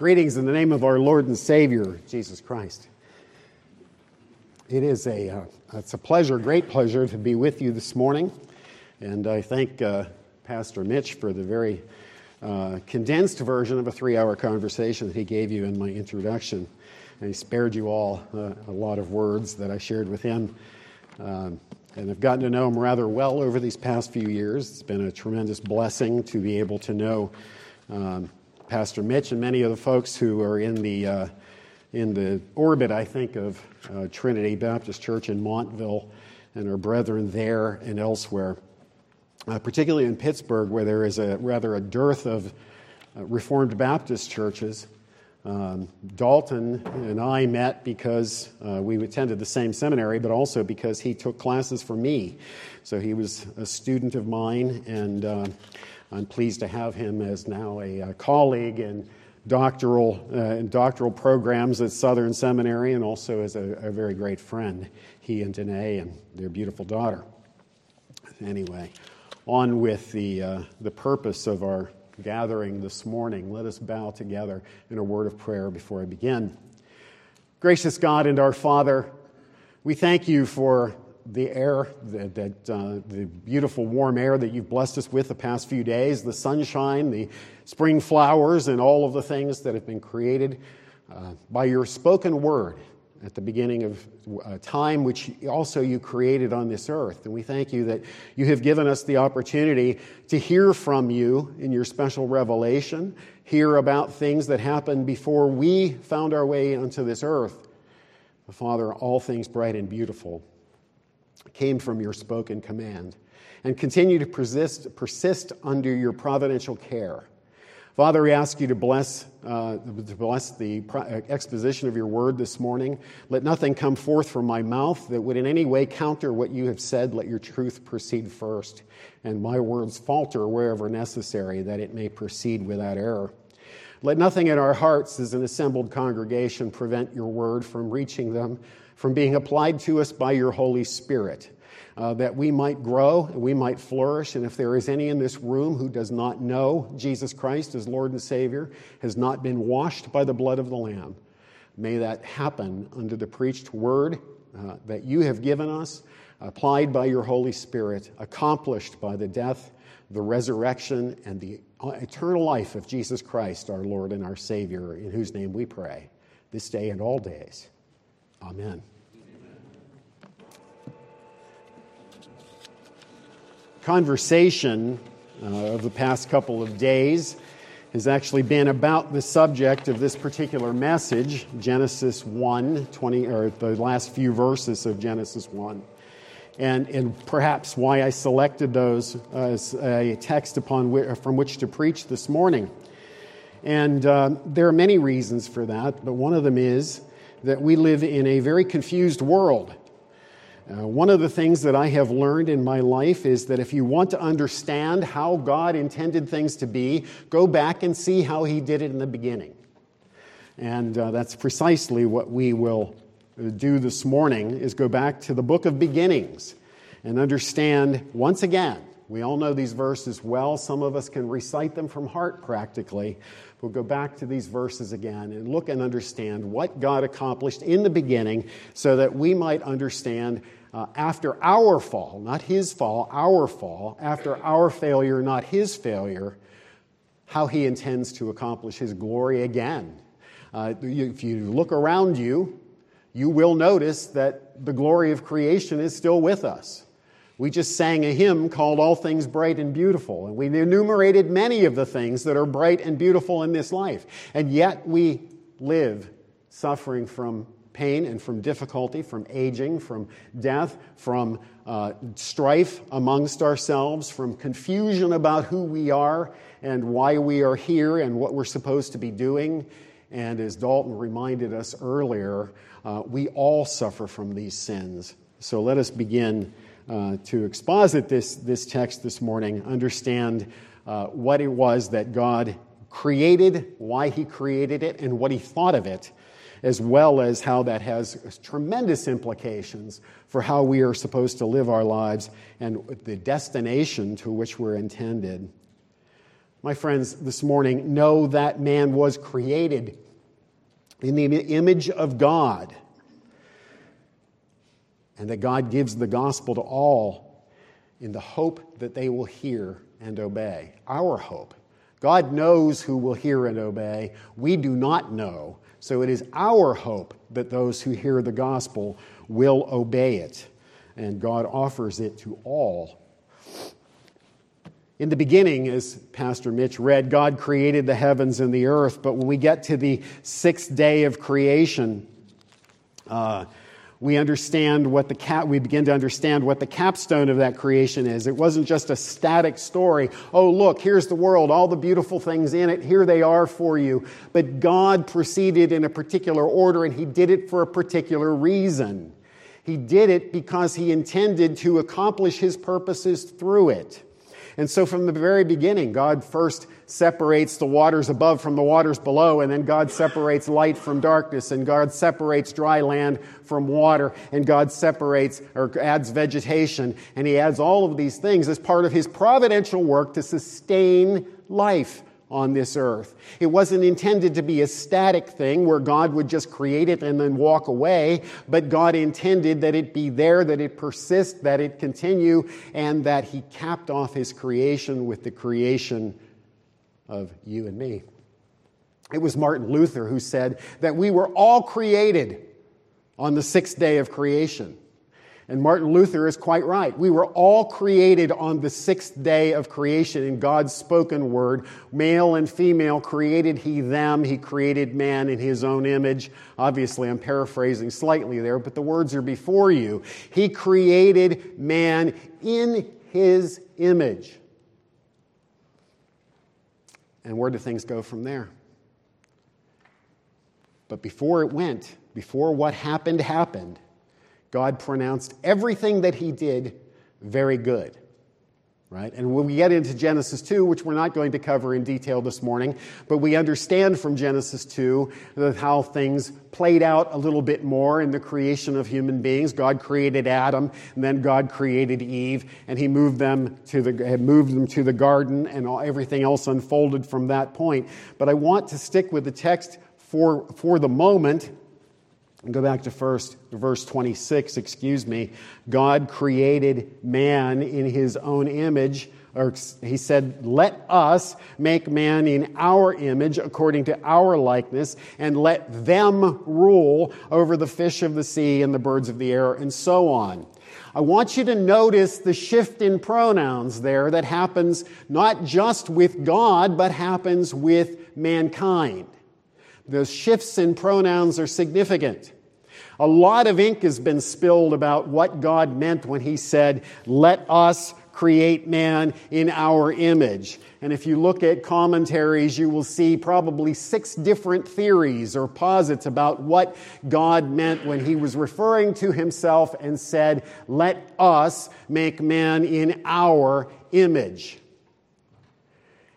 Greetings in the name of our Lord and Savior, Jesus Christ. It is a, uh, it's a pleasure, great pleasure to be with you this morning. And I thank uh, Pastor Mitch for the very uh, condensed version of a three hour conversation that he gave you in my introduction. And he spared you all uh, a lot of words that I shared with him. Um, and I've gotten to know him rather well over these past few years. It's been a tremendous blessing to be able to know um, Pastor Mitch and many of the folks who are in the, uh, in the orbit, I think, of uh, Trinity Baptist Church in Montville and our brethren there and elsewhere, uh, particularly in Pittsburgh, where there is a rather a dearth of uh, Reformed Baptist churches. Um, Dalton and I met because uh, we attended the same seminary, but also because he took classes for me. So he was a student of mine, and uh, I'm pleased to have him as now a, a colleague in doctoral, uh, in doctoral programs at Southern Seminary and also as a, a very great friend, he and Danae and their beautiful daughter. Anyway, on with the, uh, the purpose of our gathering this morning. Let us bow together in a word of prayer before I begin. Gracious God and our Father, we thank you for the air, that, that uh, the beautiful warm air that you've blessed us with the past few days, the sunshine, the spring flowers, and all of the things that have been created uh, by your spoken word at the beginning of a uh, time which also you created on this earth. And we thank you that you have given us the opportunity to hear from you in your special revelation, hear about things that happened before we found our way onto this earth. Father, all things bright and beautiful came from your spoken command and continue to persist, persist under your providential care. Father, we ask you to bless, uh, to bless the exposition of your word this morning. Let nothing come forth from my mouth that would in any way counter what you have said. Let your truth proceed first, and my words falter wherever necessary, that it may proceed without error. Let nothing in our hearts as an assembled congregation prevent your word from reaching them from being applied to us by your Holy Spirit, uh, that we might grow and we might flourish. And if there is any in this room who does not know Jesus Christ as Lord and Savior, has not been washed by the blood of the Lamb, may that happen under the preached word uh, that you have given us, applied by your Holy Spirit, accomplished by the death, the resurrection, and the eternal life of Jesus Christ, our Lord and our Savior, in whose name we pray, this day and all days. Amen. Conversation uh, of the past couple of days has actually been about the subject of this particular message, Genesis 1, 20, or the last few verses of Genesis 1. And, and perhaps why I selected those as a text upon which, from which to preach this morning. And uh, there are many reasons for that, but one of them is that we live in a very confused world. Uh, one of the things that I have learned in my life is that if you want to understand how God intended things to be, go back and see how He did it in the beginning. And uh, that's precisely what we will do this morning is go back to the book of beginnings and understand once again we all know these verses well some of us can recite them from heart practically We'll go back to these verses again and look and understand what God accomplished in the beginning so that we might understand uh, after our fall, not his fall, our fall, after our failure, not his failure, how he intends to accomplish his glory again. Uh, if you look around you, you will notice that the glory of creation is still with us. We just sang a hymn called All Things Bright and Beautiful, and we enumerated many of the things that are bright and beautiful in this life. And yet we live suffering from pain and from difficulty, from aging, from death, from uh, strife amongst ourselves, from confusion about who we are and why we are here and what we're supposed to be doing. And as Dalton reminded us earlier, uh, we all suffer from these sins. So let us begin uh, to exposit this, this text this morning, understand uh, what it was that God created, why He created it, and what He thought of it, as well as how that has tremendous implications for how we are supposed to live our lives and the destination to which we're intended. my friends, this morning, know that man was created in the image of God and that God gives the gospel to all in the hope that they will hear and obey. Our hope. God knows who will hear and obey. We do not know. So it is our hope that those who hear the gospel will obey it. And God offers it to all in the beginning, as Pastor Mitch read, God created the heavens and the earth. But when we get to the sixth day of creation, uh, we understand what the cap, we begin to understand what the capstone of that creation is. It wasn't just a static story. Oh, look, here's the world, all the beautiful things in it. Here they are for you. But God proceeded in a particular order, and He did it for a particular reason. He did it because He intended to accomplish His purposes through it. And so from the very beginning, God first separates the waters above from the waters below, and then God separates light from darkness, and God separates dry land from water, and God separates or adds vegetation, and He adds all of these things as part of His providential work to sustain life on this earth. It wasn't intended to be a static thing where God would just create it and then walk away, but God intended that it be there, that it persist, that it continue, and that He capped off His creation with the creation of you and me. It was Martin Luther who said that we were all created on the sixth day of creation. And Martin Luther is quite right. We were all created on the sixth day of creation in God's spoken word. Male and female created he them. He created man in his own image. Obviously, I'm paraphrasing slightly there, but the words are before you. He created man in his image. And where do things go from there? But before it went, before what happened happened, God pronounced everything that he did very good. Right? And when we get into Genesis 2, which we're not going to cover in detail this morning, but we understand from Genesis 2 that how things played out a little bit more in the creation of human beings. God created Adam, and then God created Eve, and he moved them to the, moved them to the garden, and all, everything else unfolded from that point. But I want to stick with the text for, for the moment Go back to first verse 26, excuse me. God created man in his own image, or he said, Let us make man in our image, according to our likeness, and let them rule over the fish of the sea and the birds of the air, and so on. I want you to notice the shift in pronouns there that happens not just with God, but happens with mankind. Those shifts in pronouns are significant. A lot of ink has been spilled about what God meant when He said, Let us create man in our image. And if you look at commentaries, you will see probably six different theories or posits about what God meant when he was referring to himself and said, Let us make man in our image.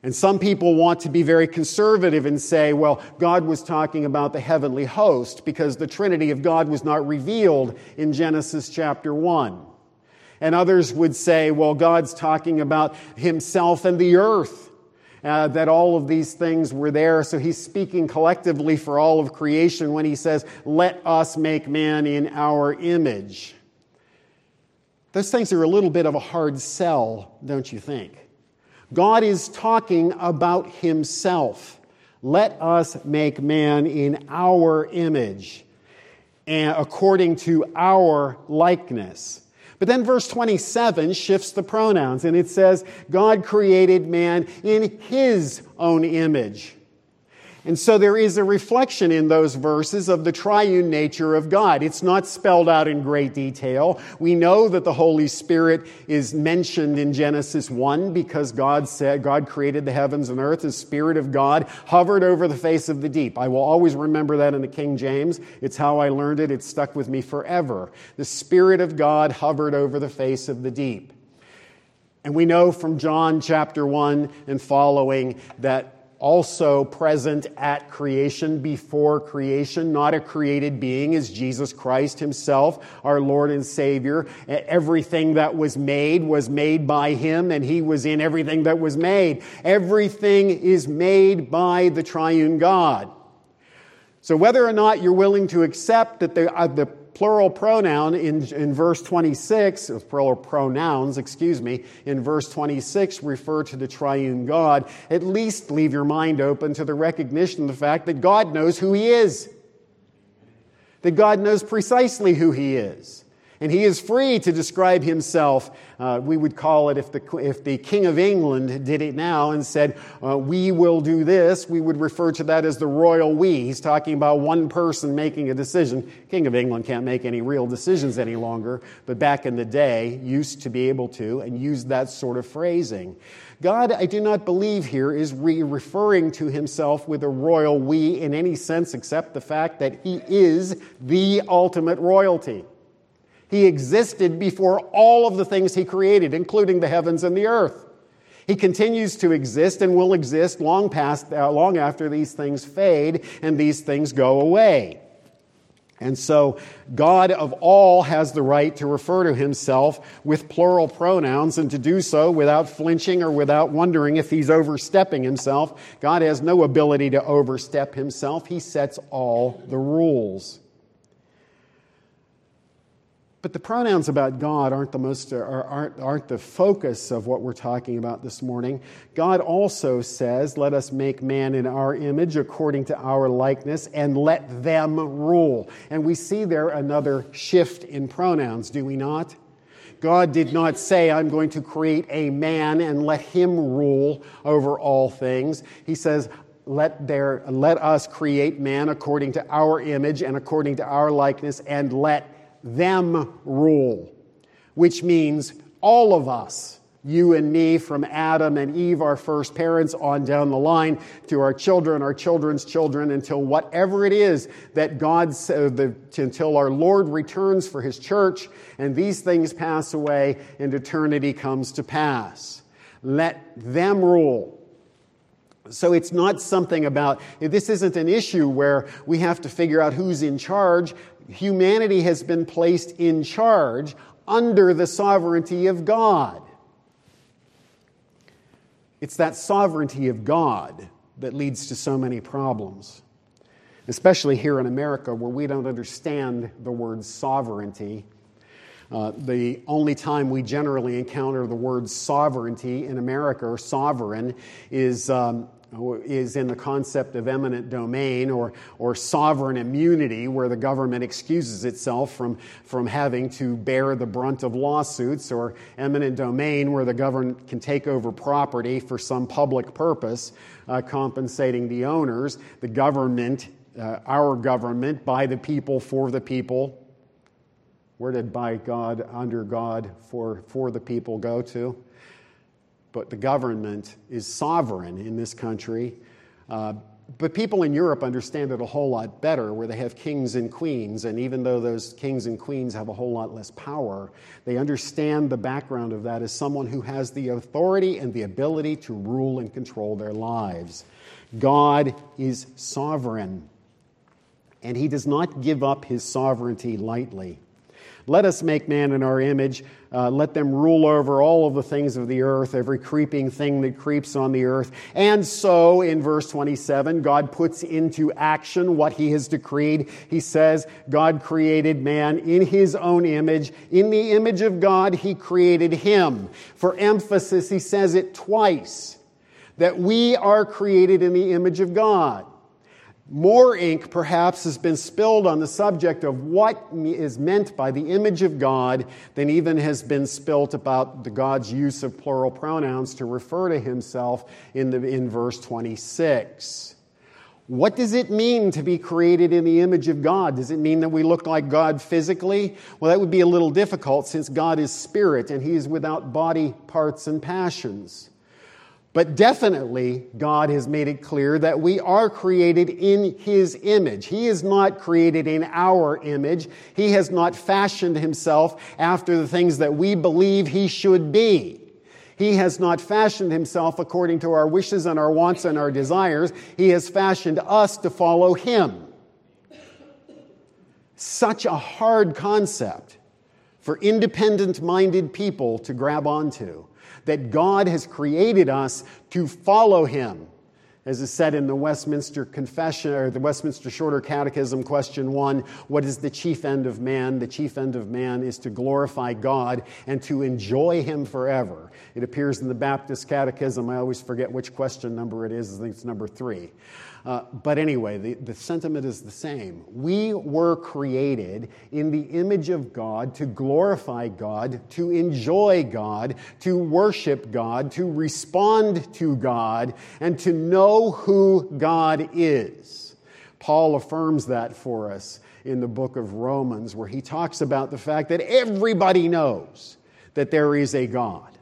And some people want to be very conservative and say, well, God was talking about the heavenly host because the Trinity of God was not revealed in Genesis chapter 1. And others would say, well, God's talking about himself and the earth, uh, that all of these things were there. So he's speaking collectively for all of creation when he says, let us make man in our image. Those things are a little bit of a hard sell, don't you think? God is talking about himself. Let us make man in our image and according to our likeness. But then verse 27 shifts the pronouns and it says, God created man in his own image. And so there is a reflection in those verses of the triune nature of God. It's not spelled out in great detail. We know that the Holy Spirit is mentioned in Genesis 1 because God said, God created the heavens and earth. The Spirit of God hovered over the face of the deep. I will always remember that in the King James. It's how I learned it. It stuck with me forever. The Spirit of God hovered over the face of the deep. And we know from John chapter 1 and following that also present at creation, before creation, not a created being, is Jesus Christ himself, our Lord and Savior. Everything that was made was made by him, and he was in everything that was made. Everything is made by the triune God. So whether or not you're willing to accept that the, uh, the plural pronoun in, in verse 26, plural pronouns, excuse me, in verse 26 refer to the triune God, at least leave your mind open to the recognition of the fact that God knows who He is. That God knows precisely who He is. And he is free to describe himself. Uh, we would call it, if the, if the King of England did it now and said, uh, We will do this, we would refer to that as the royal we. He's talking about one person making a decision. King of England can't make any real decisions any longer, but back in the day, used to be able to and used that sort of phrasing. God, I do not believe here, is re- referring to himself with a royal we in any sense except the fact that he is the ultimate royalty. He existed before all of the things he created, including the heavens and the earth. He continues to exist and will exist long past, uh, long after these things fade and these things go away. And so, God of all has the right to refer to himself with plural pronouns and to do so without flinching or without wondering if he's overstepping himself. God has no ability to overstep himself. He sets all the rules. But the pronouns about God aren't the most uh, aren't, aren't the focus of what we're talking about this morning. God also says, "Let us make man in our image according to our likeness and let them rule." And we see there another shift in pronouns, do we not? God did not say, I'm going to create a man and let him rule over all things. He says, let, there, let us create man according to our image and according to our likeness, and let them rule, which means all of us, you and me, from Adam and Eve, our first parents, on down the line to our children, our children's children, until whatever it is that God, uh, until our Lord returns for his church and these things pass away and eternity comes to pass. Let them rule. So it's not something about, this isn't an issue where we have to figure out who's in charge humanity has been placed in charge under the sovereignty of God. It's that sovereignty of God that leads to so many problems, especially here in America where we don't understand the word sovereignty. Uh, the only time we generally encounter the word sovereignty in America or sovereign is um, is in the concept of eminent domain or, or sovereign immunity, where the government excuses itself from, from having to bear the brunt of lawsuits, or eminent domain, where the government can take over property for some public purpose, uh, compensating the owners. The government, uh, our government, by the people, for the people. Where did by God, under God, for, for the people go to? But the government is sovereign in this country. Uh, but people in Europe understand it a whole lot better, where they have kings and queens, and even though those kings and queens have a whole lot less power, they understand the background of that as someone who has the authority and the ability to rule and control their lives. God is sovereign, and he does not give up his sovereignty lightly. Let us make man in our image. Uh, let them rule over all of the things of the earth, every creeping thing that creeps on the earth. And so, in verse 27, God puts into action what he has decreed. He says, God created man in his own image. In the image of God, he created him. For emphasis, he says it twice that we are created in the image of God. More ink, perhaps, has been spilled on the subject of what is meant by the image of God than even has been spilt about the God's use of plural pronouns to refer to himself in, the, in verse 26. What does it mean to be created in the image of God? Does it mean that we look like God physically? Well, that would be a little difficult since God is spirit and he is without body parts and passions. But definitely, God has made it clear that we are created in His image. He is not created in our image. He has not fashioned Himself after the things that we believe He should be. He has not fashioned himself according to our wishes and our wants and our desires. He has fashioned us to follow him. Such a hard concept for independent minded people to grab onto that God has created us to follow him as is said in the Westminster Confession or the Westminster Shorter Catechism, question one What is the chief end of man? The chief end of man is to glorify God and to enjoy Him forever. It appears in the Baptist Catechism. I always forget which question number it is, I think it's number three. Uh, but anyway, the, the sentiment is the same. We were created in the image of God to glorify God, to enjoy God, to worship God, to respond to God, and to know who God is. Paul affirms that for us in the book of Romans, where he talks about the fact that everybody knows that there is a God.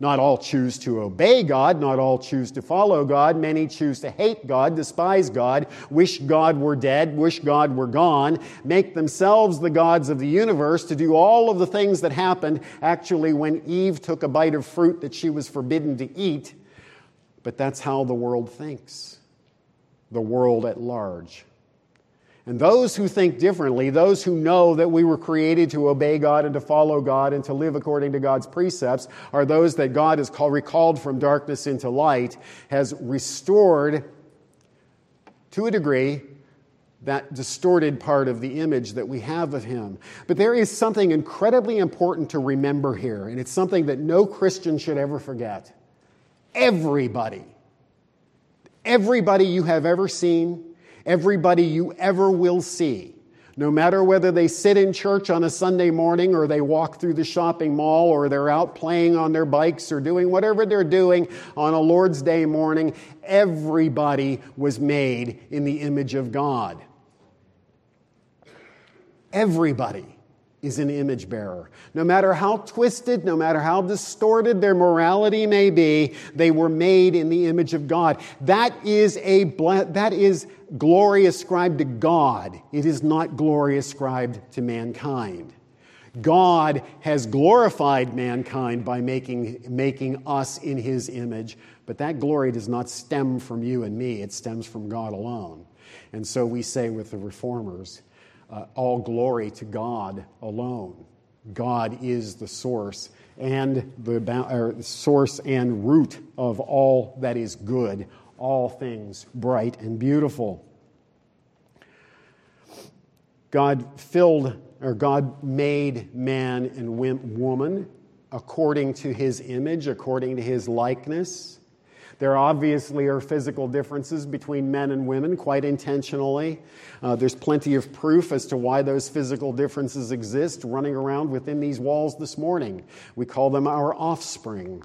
Not all choose to obey God, not all choose to follow God. Many choose to hate God, despise God, wish God were dead, wish God were gone, make themselves the gods of the universe to do all of the things that happened actually when Eve took a bite of fruit that she was forbidden to eat. But that's how the world thinks, the world at large. And those who think differently, those who know that we were created to obey God and to follow God and to live according to God's precepts, are those that God has called, recalled from darkness into light, has restored to a degree that distorted part of the image that we have of him. But there is something incredibly important to remember here, and it's something that no Christian should ever forget. Everybody, everybody you have ever seen, everybody you ever will see. No matter whether they sit in church on a Sunday morning or they walk through the shopping mall or they're out playing on their bikes or doing whatever they're doing on a Lord's Day morning, everybody was made in the image of God. Everybody is an image bearer. No matter how twisted, no matter how distorted their morality may be, they were made in the image of God. That is a that is glory ascribed to God. It is not glory ascribed to mankind. God has glorified mankind by making, making us in his image, but that glory does not stem from you and me, it stems from God alone. And so we say with the reformers, uh, all glory to God alone. God is the source and the source and root of all that is good, all things bright and beautiful. God filled or God made man and woman according to his image, according to his likeness. There obviously are physical differences between men and women, quite intentionally. Uh, there's plenty of proof as to why those physical differences exist running around within these walls this morning. We call them our offspring.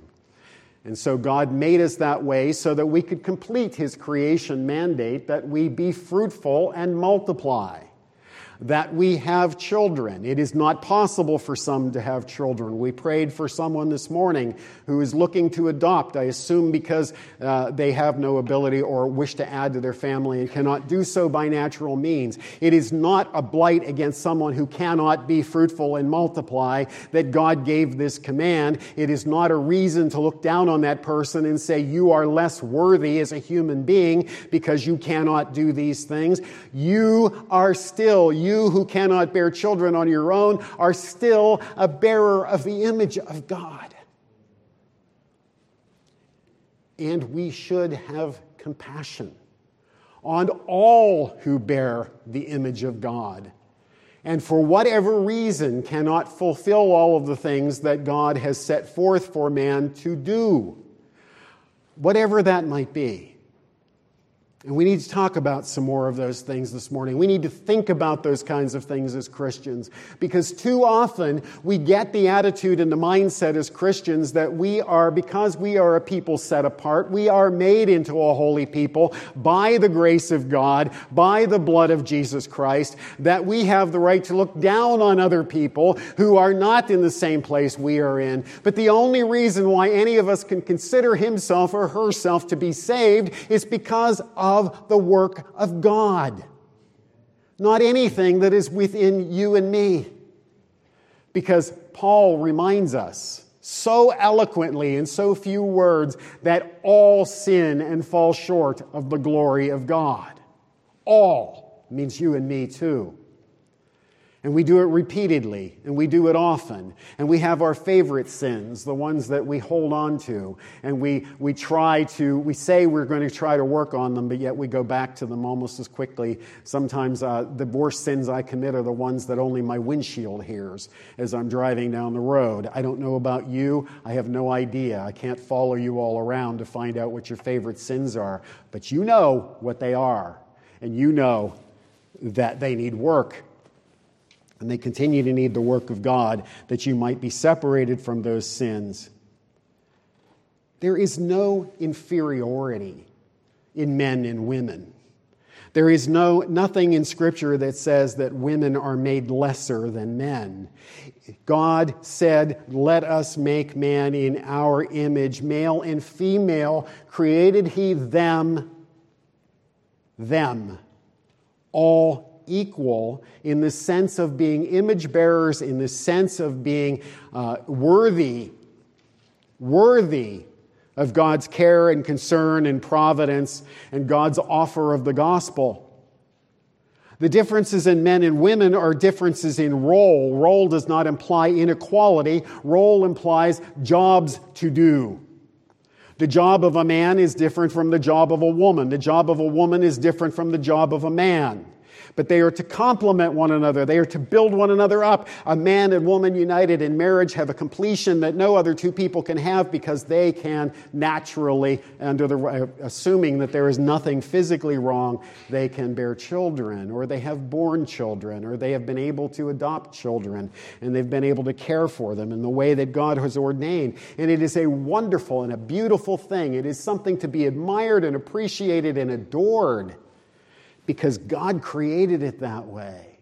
And so God made us that way so that we could complete His creation mandate that we be fruitful and multiply that we have children. It is not possible for some to have children. We prayed for someone this morning who is looking to adopt, I assume because uh, they have no ability or wish to add to their family and cannot do so by natural means. It is not a blight against someone who cannot be fruitful and multiply that God gave this command. It is not a reason to look down on that person and say, You are less worthy as a human being because you cannot do these things. You are still, you you who cannot bear children on your own are still a bearer of the image of God. And we should have compassion on all who bear the image of God and for whatever reason cannot fulfill all of the things that God has set forth for man to do, whatever that might be. And we need to talk about some more of those things this morning. We need to think about those kinds of things as Christians because too often we get the attitude and the mindset as Christians that we are, because we are a people set apart, we are made into a holy people by the grace of God, by the blood of Jesus Christ, that we have the right to look down on other people who are not in the same place we are in. But the only reason why any of us can consider himself or herself to be saved is because of of the work of God, not anything that is within you and me. Because Paul reminds us so eloquently in so few words that all sin and fall short of the glory of God. All means you and me too. And we do it repeatedly, and we do it often. And we have our favorite sins, the ones that we hold on to. And we, we try to, we say we're going to try to work on them, but yet we go back to them almost as quickly. Sometimes uh, the worst sins I commit are the ones that only my windshield hears as I'm driving down the road. I don't know about you. I have no idea. I can't follow you all around to find out what your favorite sins are. But you know what they are, and you know that they need work and they continue to need the work of God that you might be separated from those sins. There is no inferiority in men and women. There is no, nothing in Scripture that says that women are made lesser than men. God said, Let us make man in our image. Male and female created he them, them, all equal in the sense of being image bearers, in the sense of being uh, worthy, worthy of God's care and concern and providence and God's offer of the gospel. The differences in men and women are differences in role. Role does not imply inequality, role implies jobs to do. The job of a man is different from the job of a woman. The job of a woman is different from the job of a man but they are to complement one another. They are to build one another up. A man and woman united in marriage have a completion that no other two people can have because they can naturally, under the assuming that there is nothing physically wrong, they can bear children, or they have born children, or they have been able to adopt children, and they've been able to care for them in the way that God has ordained. And it is a wonderful and a beautiful thing. It is something to be admired and appreciated and adored because God created it that way.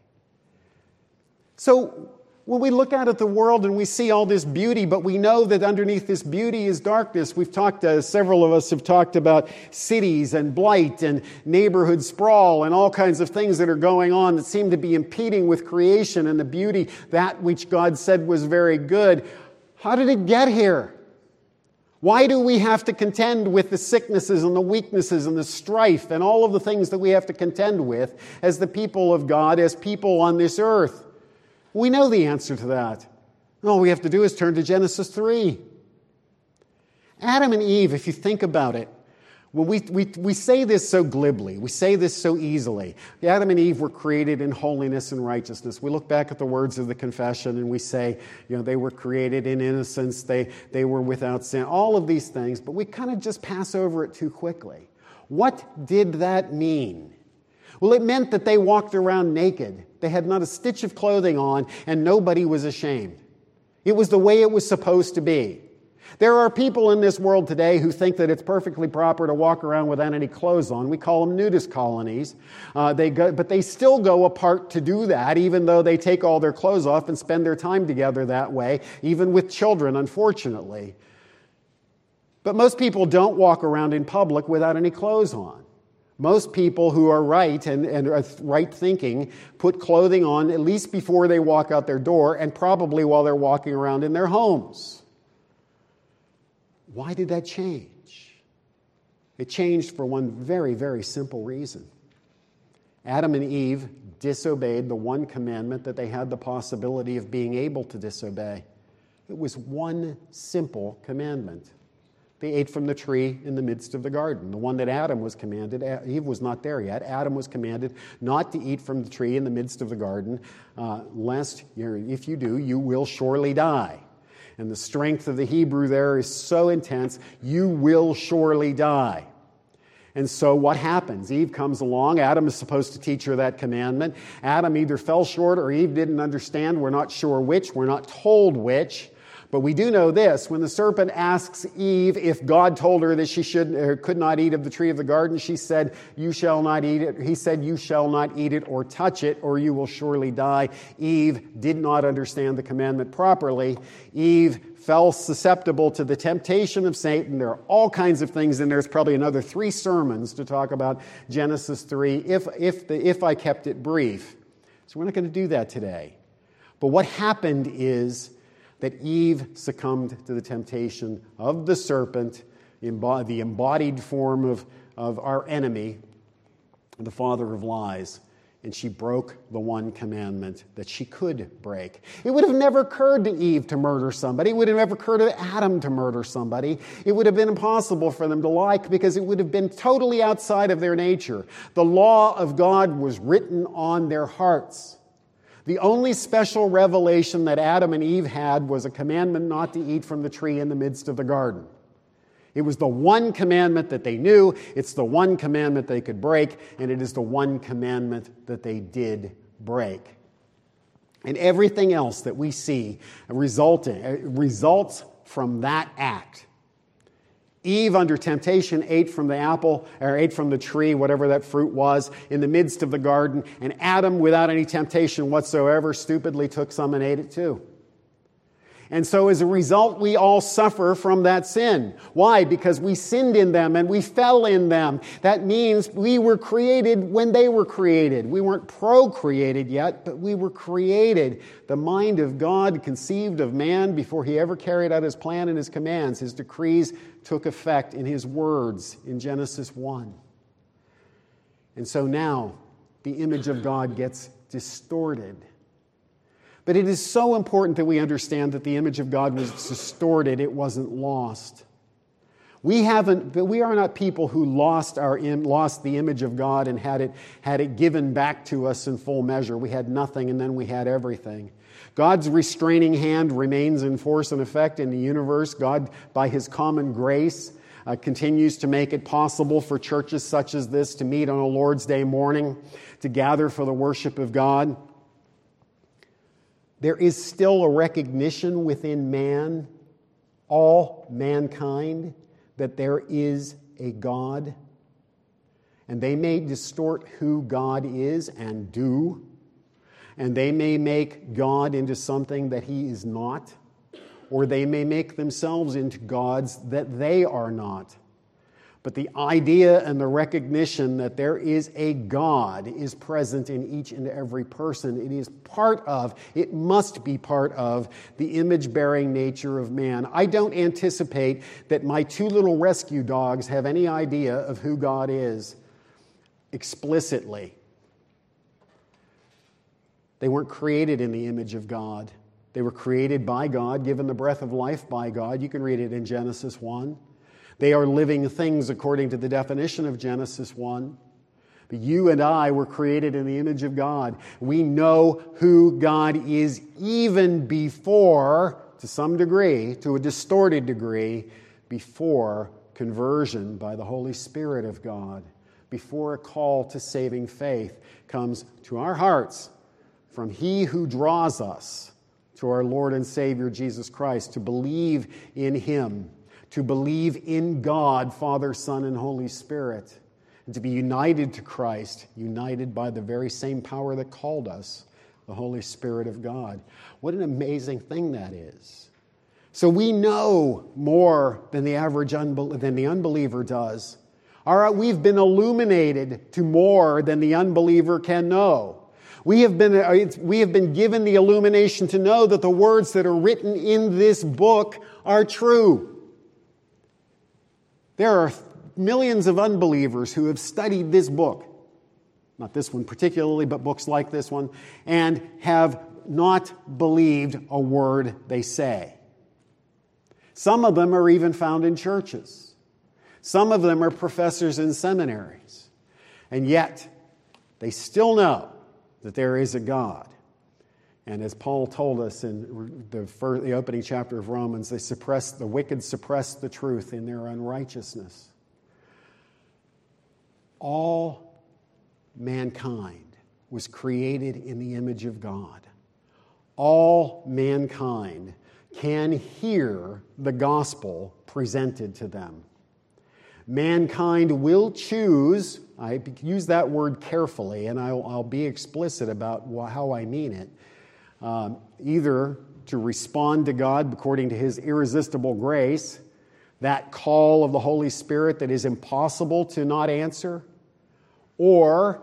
So, when we look out at the world and we see all this beauty, but we know that underneath this beauty is darkness. We've talked, uh, several of us have talked about cities and blight and neighborhood sprawl and all kinds of things that are going on that seem to be impeding with creation and the beauty, that which God said was very good. How did it get here? Why do we have to contend with the sicknesses and the weaknesses and the strife and all of the things that we have to contend with as the people of God, as people on this earth? We know the answer to that. All we have to do is turn to Genesis 3. Adam and Eve, if you think about it, well, we, we, we say this so glibly, we say this so easily. Adam and Eve were created in holiness and righteousness. We look back at the words of the confession and we say, you know, they were created in innocence, they, they were without sin, all of these things, but we kind of just pass over it too quickly. What did that mean? Well, it meant that they walked around naked. They had not a stitch of clothing on, and nobody was ashamed. It was the way it was supposed to be. There are people in this world today who think that it's perfectly proper to walk around without any clothes on. We call them nudist colonies. Uh, they go, but they still go apart to do that, even though they take all their clothes off and spend their time together that way, even with children, unfortunately. But most people don't walk around in public without any clothes on. Most people who are right and, and right thinking put clothing on at least before they walk out their door and probably while they're walking around in their homes. Why did that change? It changed for one very, very simple reason. Adam and Eve disobeyed the one commandment that they had the possibility of being able to disobey. It was one simple commandment. They ate from the tree in the midst of the garden, the one that Adam was commanded. Eve was not there yet. Adam was commanded not to eat from the tree in the midst of the garden, uh, lest, if you do, you will surely die and the strength of the Hebrew there is so intense, you will surely die. And so what happens? Eve comes along. Adam is supposed to teach her that commandment. Adam either fell short or Eve didn't understand. We're not sure which. We're not told which. But we do know this when the serpent asks Eve if God told her that she should or could not eat of the tree of the garden, she said, You shall not eat it. He said, You shall not eat it or touch it, or you will surely die. Eve did not understand the commandment properly. Eve fell susceptible to the temptation of Satan. There are all kinds of things in there. There's probably another three sermons to talk about Genesis 3 if, if, the, if I kept it brief. So we're not going to do that today. But what happened is that Eve succumbed to the temptation of the serpent, the embodied form of, of our enemy, the father of lies and she broke the one commandment that she could break. It would have never occurred to Eve to murder somebody. It would have never occurred to Adam to murder somebody. It would have been impossible for them to like because it would have been totally outside of their nature. The law of God was written on their hearts. The only special revelation that Adam and Eve had was a commandment not to eat from the tree in the midst of the garden. It was the one commandment that they knew, it's the one commandment they could break, and it is the one commandment that they did break. And everything else that we see resulting, results from that act. Eve, under temptation, ate from the apple, or ate from the tree, whatever that fruit was, in the midst of the garden. And Adam, without any temptation whatsoever, stupidly took some and ate it too. And so as a result, we all suffer from that sin. Why? Because we sinned in them and we fell in them. That means we were created when they were created. We weren't procreated yet, but we were created. The mind of God conceived of man before he ever carried out his plan and his commands. His decrees took effect in his words in Genesis 1. And so now the image of God gets distorted but it is so important that we understand that the image of God was distorted, it wasn't lost. We haven't, we are not people who lost, our, lost the image of God and had it, had it given back to us in full measure. We had nothing and then we had everything. God's restraining hand remains in force and effect in the universe. God, by His common grace, uh, continues to make it possible for churches such as this to meet on a Lord's Day morning, to gather for the worship of God. There is still a recognition within man, all mankind, that there is a God. And they may distort who God is and do. And they may make God into something that he is not. Or they may make themselves into gods that they are not. But the idea and the recognition that there is a God is present in each and every person. It is part of, it must be part of the image bearing nature of man. I don't anticipate that my two little rescue dogs have any idea of who God is explicitly. They weren't created in the image of God. They were created by God, given the breath of life by God. You can read it in Genesis 1. They are living things according to the definition of Genesis 1. But you and I were created in the image of God. We know who God is even before, to some degree, to a distorted degree, before conversion by the Holy Spirit of God, before a call to saving faith comes to our hearts from He who draws us to our Lord and Savior Jesus Christ, to believe in Him to believe in God, Father, Son, and Holy Spirit, and to be united to Christ, united by the very same power that called us, the Holy Spirit of God. What an amazing thing that is. So we know more than the average unbel- than the unbeliever does. All right, we've been illuminated to more than the unbeliever can know. We have, been, uh, we have been given the illumination to know that the words that are written in this book are true. There are millions of unbelievers who have studied this book, not this one particularly, but books like this one, and have not believed a word they say. Some of them are even found in churches. Some of them are professors in seminaries. And yet, they still know that there is a God. And as Paul told us in the, first, the opening chapter of Romans, they suppress, the wicked suppress the truth in their unrighteousness. All mankind was created in the image of God. All mankind can hear the gospel presented to them. Mankind will choose, I use that word carefully, and I'll, I'll be explicit about how I mean it um, either to respond to God according to his irresistible grace, that call of the Holy Spirit that is impossible to not answer, or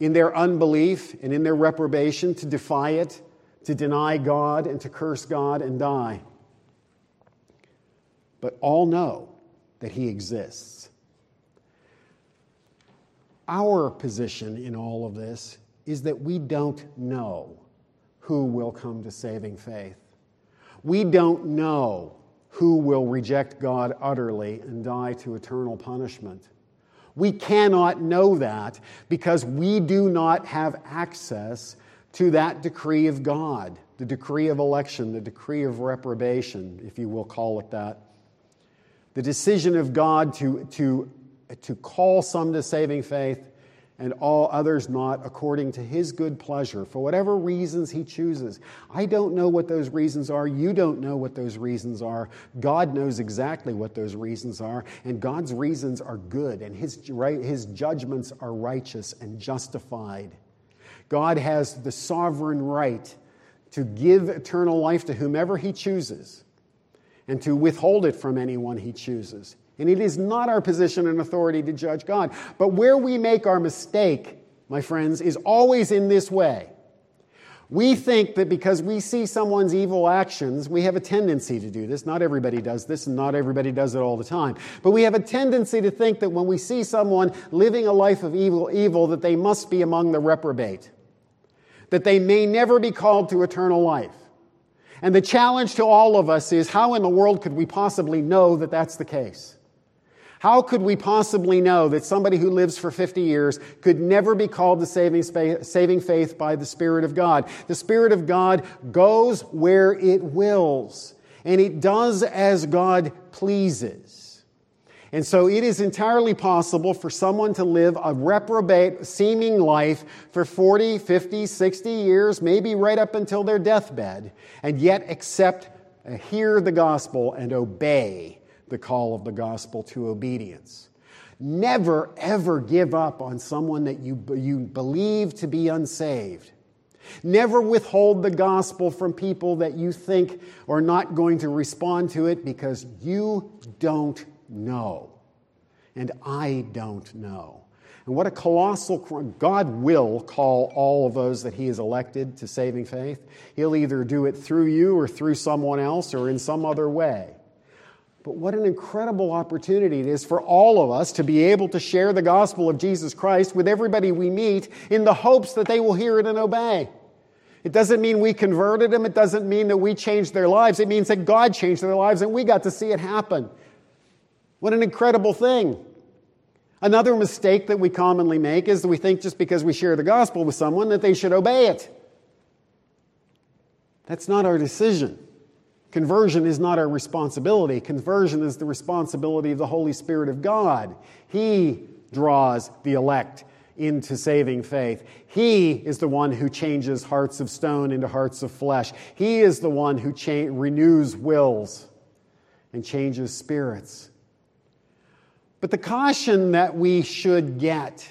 in their unbelief and in their reprobation to defy it, to deny God and to curse God and die. But all know that He exists. Our position in all of this is that we don't know who will come to saving faith. We don't know who will reject God utterly and die to eternal punishment. We cannot know that because we do not have access to that decree of God, the decree of election, the decree of reprobation, if you will call it that. The decision of God to, to, to call some to saving faith and all others not according to his good pleasure for whatever reasons he chooses. I don't know what those reasons are. You don't know what those reasons are. God knows exactly what those reasons are, and God's reasons are good, and his, his judgments are righteous and justified. God has the sovereign right to give eternal life to whomever he chooses and to withhold it from anyone he chooses. And it is not our position and authority to judge God. But where we make our mistake, my friends, is always in this way. We think that because we see someone's evil actions, we have a tendency to do this. Not everybody does this, and not everybody does it all the time. But we have a tendency to think that when we see someone living a life of evil, evil, that they must be among the reprobate, that they may never be called to eternal life. And the challenge to all of us is how in the world could we possibly know that that's the case? How could we possibly know that somebody who lives for 50 years could never be called to saving, saving faith by the Spirit of God? The Spirit of God goes where it wills, and it does as God pleases. And so it is entirely possible for someone to live a reprobate seeming life for 40, 50, 60 years, maybe right up until their deathbed, and yet accept, uh, hear the gospel and obey the call of the gospel to obedience. Never, ever give up on someone that you, you believe to be unsaved. Never withhold the gospel from people that you think are not going to respond to it because you don't know. And I don't know. And what a colossal, God will call all of those that He has elected to saving faith. He'll either do it through you or through someone else or in some other way. But what an incredible opportunity it is for all of us to be able to share the gospel of Jesus Christ with everybody we meet in the hopes that they will hear it and obey. It doesn't mean we converted them. It doesn't mean that we changed their lives. It means that God changed their lives and we got to see it happen. What an incredible thing. Another mistake that we commonly make is that we think just because we share the gospel with someone that they should obey it. That's not our decision. Conversion is not our responsibility. Conversion is the responsibility of the Holy Spirit of God. He draws the elect into saving faith. He is the one who changes hearts of stone into hearts of flesh. He is the one who cha- renews wills and changes spirits. But the caution that we should get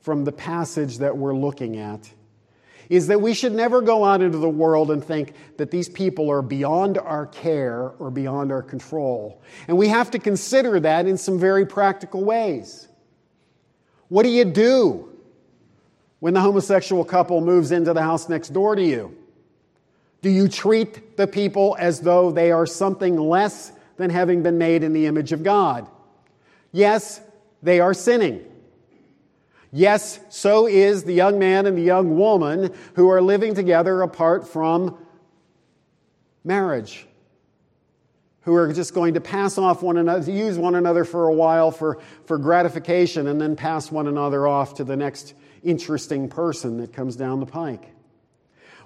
from the passage that we're looking at is that we should never go out into the world and think that these people are beyond our care or beyond our control. And we have to consider that in some very practical ways. What do you do when the homosexual couple moves into the house next door to you? Do you treat the people as though they are something less than having been made in the image of God? Yes, they are sinning. Yes, so is the young man and the young woman who are living together apart from marriage, who are just going to pass off one another, use one another for a while for, for gratification, and then pass one another off to the next interesting person that comes down the pike.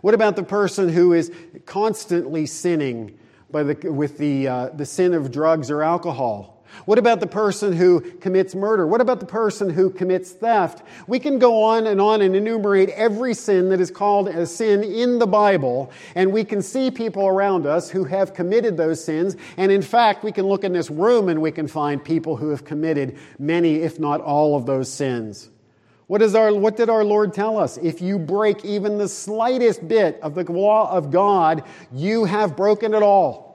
What about the person who is constantly sinning by the, with the, uh, the sin of drugs or alcohol? What about the person who commits murder? What about the person who commits theft? We can go on and on and enumerate every sin that is called a sin in the Bible, and we can see people around us who have committed those sins. And in fact, we can look in this room and we can find people who have committed many, if not all, of those sins. What, is our, what did our Lord tell us? If you break even the slightest bit of the law of God, you have broken it all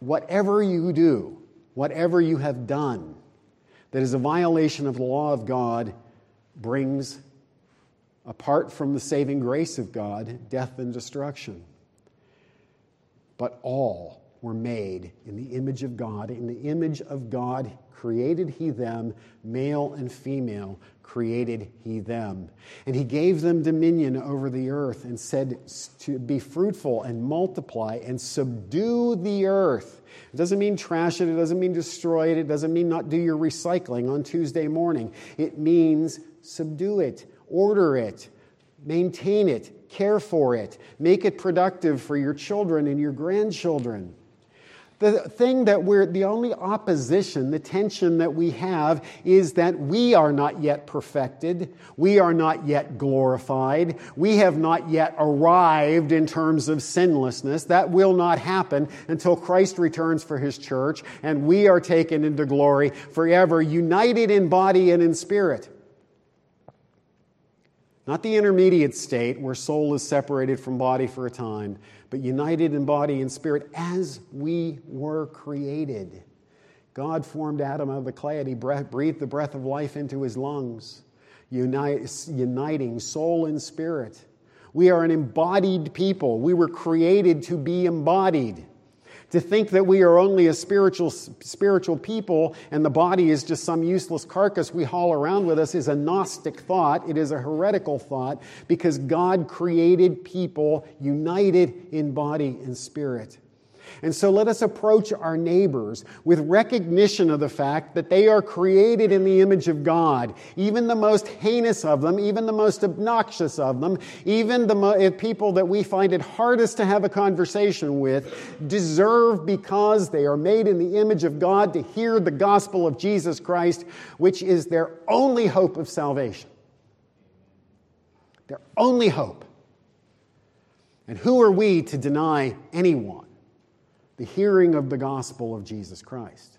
whatever you do, whatever you have done that is a violation of the law of God brings apart from the saving grace of God, death and destruction. But all were made in the image of God. In the image of God created he them, male and female created he them. And he gave them dominion over the earth and said to be fruitful and multiply and subdue the earth. It doesn't mean trash it, it doesn't mean destroy it, it doesn't mean not do your recycling on Tuesday morning. It means subdue it, order it, maintain it, care for it, make it productive for your children and your grandchildren. The thing that we're, the only opposition, the tension that we have is that we are not yet perfected. We are not yet glorified. We have not yet arrived in terms of sinlessness. That will not happen until Christ returns for his church and we are taken into glory forever, united in body and in spirit. Not the intermediate state where soul is separated from body for a time, but united in body and spirit as we were created. God formed Adam out of the clay and he breathed the breath of life into his lungs, uniting soul and spirit. We are an embodied people. We were created to be embodied. To think that we are only a spiritual, spiritual people and the body is just some useless carcass we haul around with us is a Gnostic thought. It is a heretical thought because God created people united in body and spirit. And so let us approach our neighbors with recognition of the fact that they are created in the image of God. Even the most heinous of them, even the most obnoxious of them, even the mo- eh, people that we find it hardest to have a conversation with, deserve because they are made in the image of God to hear the gospel of Jesus Christ, which is their only hope of salvation. Their only hope. And who are we to deny anyone the hearing of the gospel of Jesus Christ.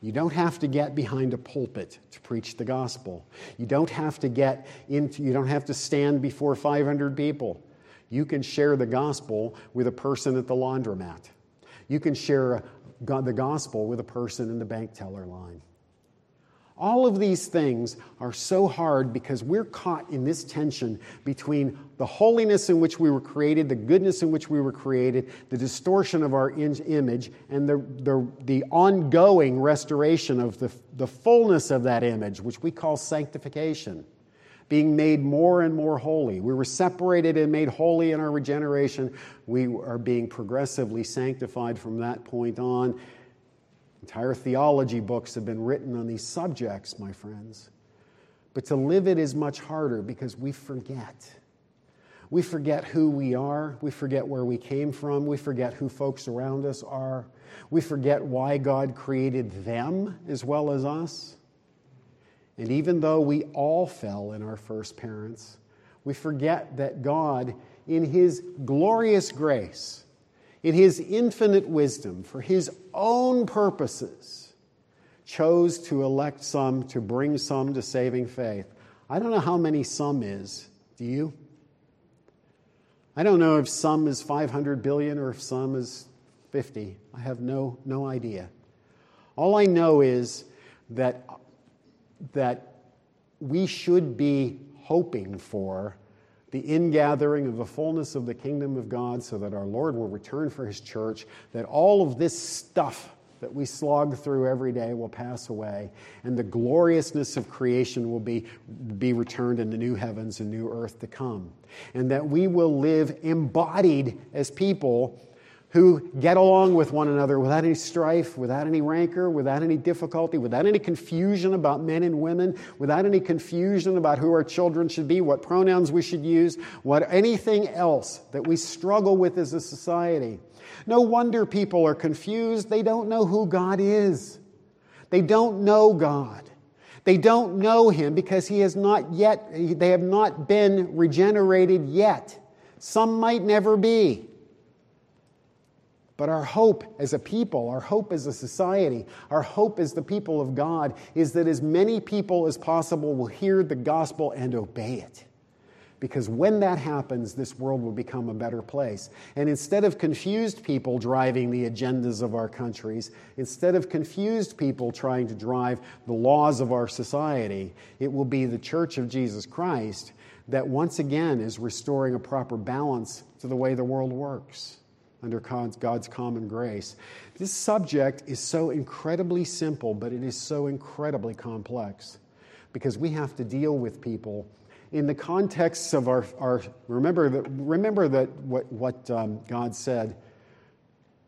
You don't have to get behind a pulpit to preach the gospel. You don't have to get into, you don't have to stand before 500 people. You can share the gospel with a person at the laundromat. You can share the gospel with a person in the bank teller line. All of these things are so hard because we're caught in this tension between the holiness in which we were created, the goodness in which we were created, the distortion of our image, and the, the, the ongoing restoration of the, the fullness of that image, which we call sanctification, being made more and more holy. We were separated and made holy in our regeneration. We are being progressively sanctified from that point on. Entire theology books have been written on these subjects, my friends. But to live it is much harder because we forget. We forget who we are. We forget where we came from. We forget who folks around us are. We forget why God created them as well as us. And even though we all fell in our first parents, we forget that God, in His glorious grace, in his infinite wisdom, for his own purposes, chose to elect some, to bring some to saving faith. I don't know how many some is. Do you? I don't know if some is 500 billion or if some is 50. I have no, no idea. All I know is that, that we should be hoping for the ingathering of the fullness of the kingdom of God so that our Lord will return for his church, that all of this stuff that we slog through every day will pass away, and the gloriousness of creation will be, be returned in the new heavens and new earth to come. And that we will live embodied as people who get along with one another without any strife, without any rancor, without any difficulty, without any confusion about men and women, without any confusion about who our children should be, what pronouns we should use, what anything else that we struggle with as a society. No wonder people are confused. They don't know who God is. They don't know God. They don't know him because he has not yet they have not been regenerated yet. Some might never be. But our hope as a people, our hope as a society, our hope as the people of God is that as many people as possible will hear the gospel and obey it. Because when that happens, this world will become a better place. And instead of confused people driving the agendas of our countries, instead of confused people trying to drive the laws of our society, it will be the church of Jesus Christ that once again is restoring a proper balance to the way the world works under God's common grace. This subject is so incredibly simple, but it is so incredibly complex because we have to deal with people in the context of our, our remember that remember that what, what um, God said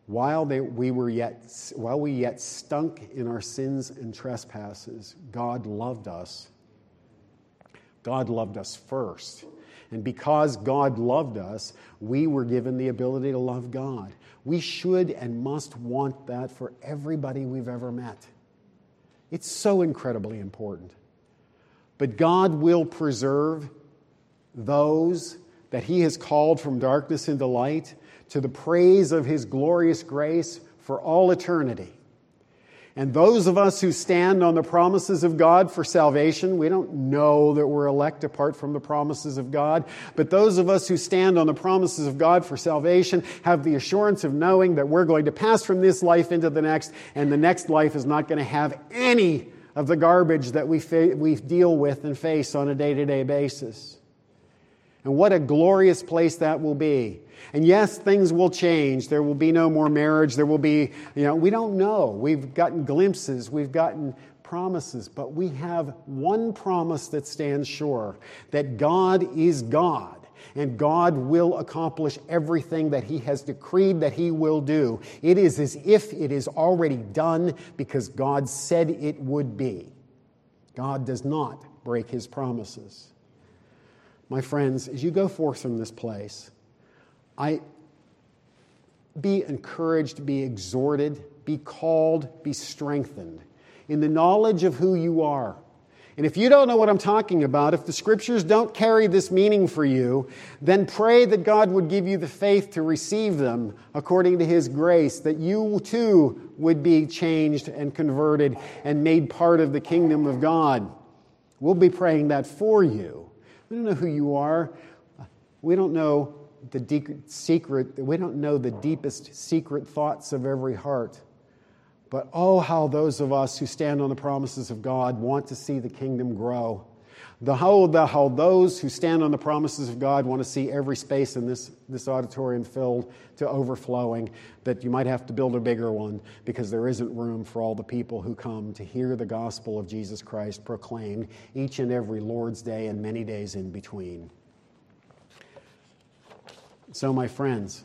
while they, we were yet while we yet stunk in our sins and trespasses God loved us God loved us first and because God loved us we were given the ability to love God. We should and must want that for everybody we've ever met. It's so incredibly important. But God will preserve those that He has called from darkness into light to the praise of His glorious grace for all eternity. And those of us who stand on the promises of God for salvation, we don't know that we're elect apart from the promises of God, but those of us who stand on the promises of God for salvation have the assurance of knowing that we're going to pass from this life into the next, and the next life is not going to have any of the garbage that we, fa- we deal with and face on a day to day basis. And what a glorious place that will be. And yes, things will change. There will be no more marriage. There will be, you know, we don't know. We've gotten glimpses, we've gotten promises, but we have one promise that stands sure that God is God and God will accomplish everything that He has decreed that He will do. It is as if it is already done because God said it would be. God does not break His promises. My friends, as you go forth from this place, I be encouraged, be exhorted, be called, be strengthened in the knowledge of who you are and if you don't know what I'm talking about, if the scriptures don't carry this meaning for you, then pray that God would give you the faith to receive them according to His grace, that you too would be changed and converted and made part of the kingdom of God. We'll be praying that for you. We don't know who you are. We don't know the deep secret, we don't know the deepest secret thoughts of every heart. But oh, how those of us who stand on the promises of God want to see the kingdom grow. The how, the how those who stand on the promises of God want to see every space in this, this auditorium filled to overflowing, that you might have to build a bigger one because there isn't room for all the people who come to hear the gospel of Jesus Christ proclaimed each and every Lord's Day and many days in between. So, my friends,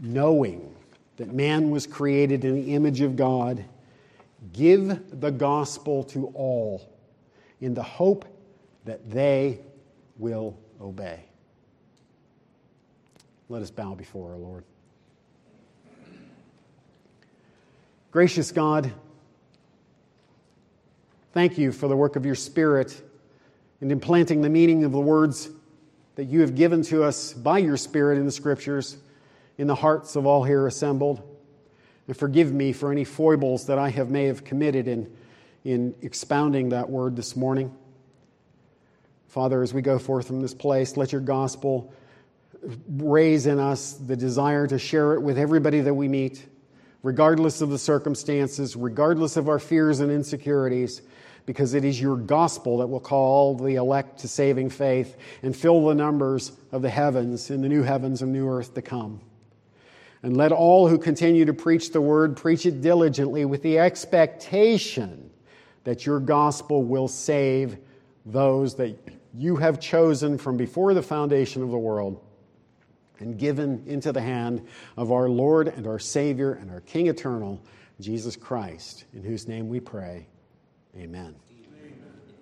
knowing that man was created in the image of God, give the gospel to all in the hope that they will obey. Let us bow before our Lord. Gracious God, thank you for the work of your Spirit in implanting the meaning of the words that you have given to us by your Spirit in the Scriptures in the hearts of all here assembled. And forgive me for any foibles that I have may have committed in, in expounding that word this morning. Father, as we go forth from this place, let your gospel raise in us the desire to share it with everybody that we meet, regardless of the circumstances, regardless of our fears and insecurities, because it is your gospel that will call the elect to saving faith and fill the numbers of the heavens in the new heavens and new earth to come. And let all who continue to preach the word preach it diligently with the expectation that your gospel will save those that you have chosen from before the foundation of the world and given into the hand of our Lord and our Savior and our King eternal, Jesus Christ, in whose name we pray. Amen.